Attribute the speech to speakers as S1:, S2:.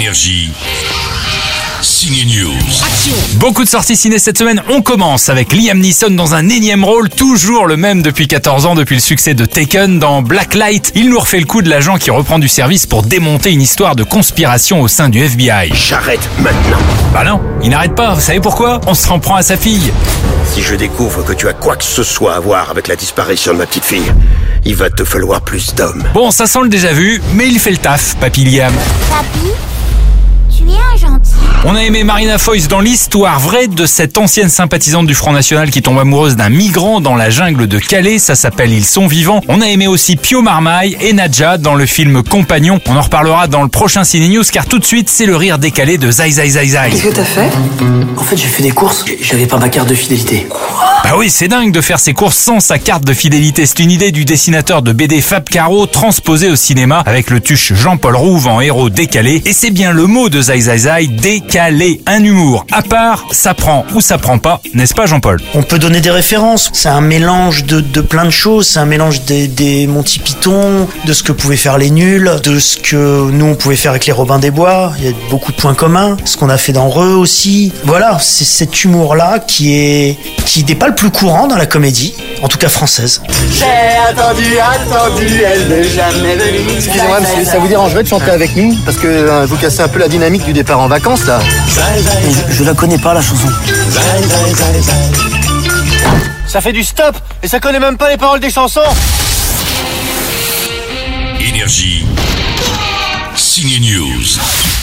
S1: Énergie. News.
S2: Beaucoup de sorties ciné cette semaine. On commence avec Liam Neeson dans un énième rôle, toujours le même depuis 14 ans, depuis le succès de Taken dans Blacklight. Il nous refait le coup de l'agent qui reprend du service pour démonter une histoire de conspiration au sein du FBI.
S3: J'arrête maintenant.
S2: Bah non, il n'arrête pas. Vous savez pourquoi? On se s'en prend à sa fille.
S3: Si je découvre que tu as quoi que ce soit à voir avec la disparition de ma petite fille, il va te falloir plus d'hommes.
S2: Bon, ça sent le déjà vu, mais il fait le taf, Papy Liam.
S4: Papy, tu es un gentil.
S2: On a aimé Marina Foïs dans l'histoire vraie de cette ancienne sympathisante du Front National qui tombe amoureuse d'un migrant dans la jungle de Calais. Ça s'appelle Ils sont vivants. On a aimé aussi Pio Marmaille et Nadja dans le film Compagnon. On en reparlera dans le prochain Ciné News car tout de suite c'est le rire décalé de Zai Zai Zai Zai.
S5: Qu'est-ce que t'as fait? En fait, j'ai fait des courses. J'avais pas ma carte de fidélité.
S2: Bah oui, c'est dingue de faire ses courses sans sa carte de fidélité. C'est une idée du dessinateur de BD Fab Caro transposée au cinéma avec le tuche Jean-Paul Rouve en héros décalé. Et c'est bien le mot de Zai Zai Zai, décalé. Un humour à part, ça prend ou ça prend pas, n'est-ce pas Jean-Paul?
S6: On peut donner des références. C'est un mélange de, de plein de choses. C'est un mélange des, Monty Python, de ce que pouvaient faire les nuls, de ce que nous on pouvait faire avec les Robins des Bois. Il y a beaucoup de points communs. Ce qu'on a fait dans Reux aussi. Voilà, c'est cet humour-là qui est qui n'est pas le plus courant dans la comédie, en tout cas française.
S7: J'ai attendu, attendu, elle n'est jamais venue.
S8: Excusez-moi, monsieur, ça vous dérangerait de chanter avec nous Parce que euh, vous cassez un peu la dynamique du départ en vacances, là.
S5: Je, je la connais pas, la chanson.
S8: Ça fait du stop Et ça connaît même pas les paroles des chansons
S1: Énergie. Signe News.